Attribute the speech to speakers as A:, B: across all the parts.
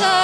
A: answer.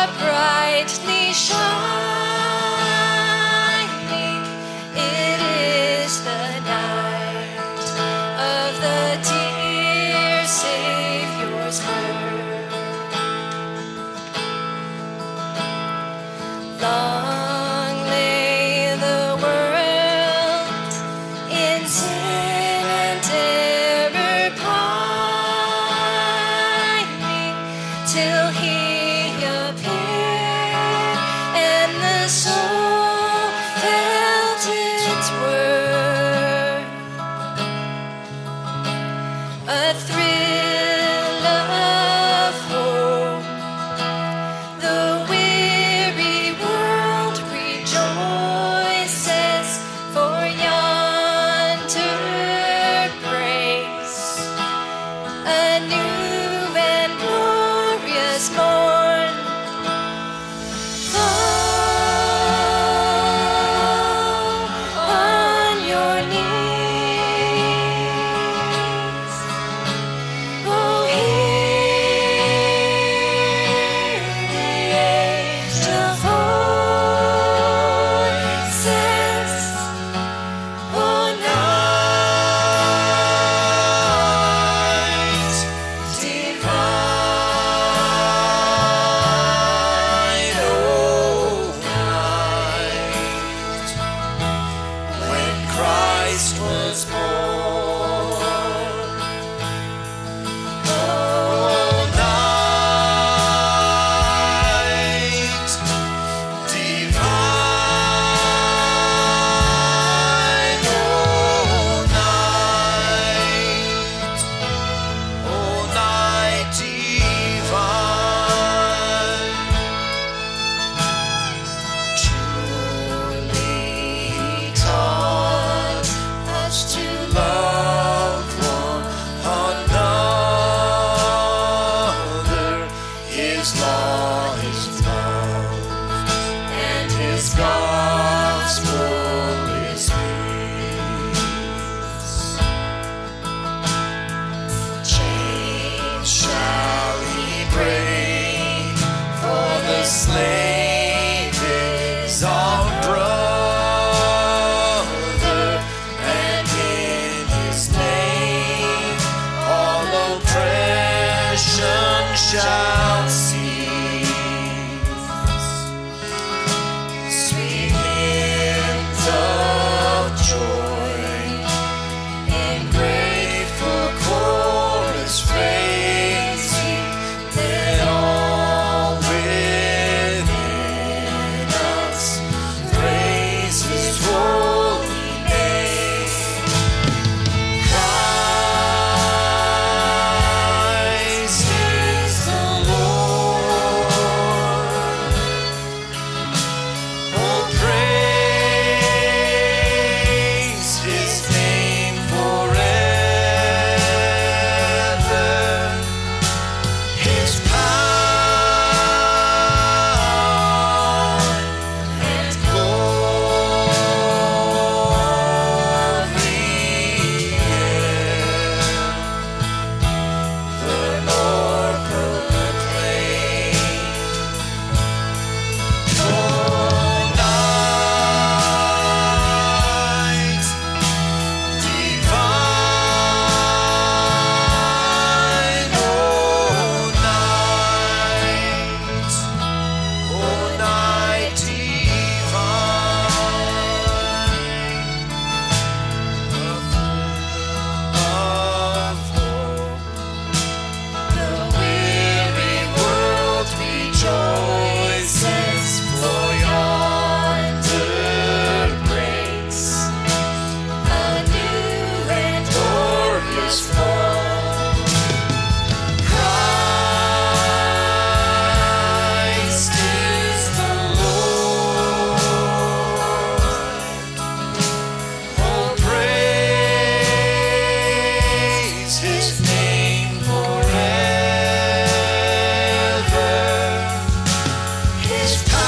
B: Christ was born.
A: His gospel is peace. Chains shall he
B: break,
A: for the
B: slaves
A: is
B: brother,
A: and in
B: his name all oppression shall.
A: It's time.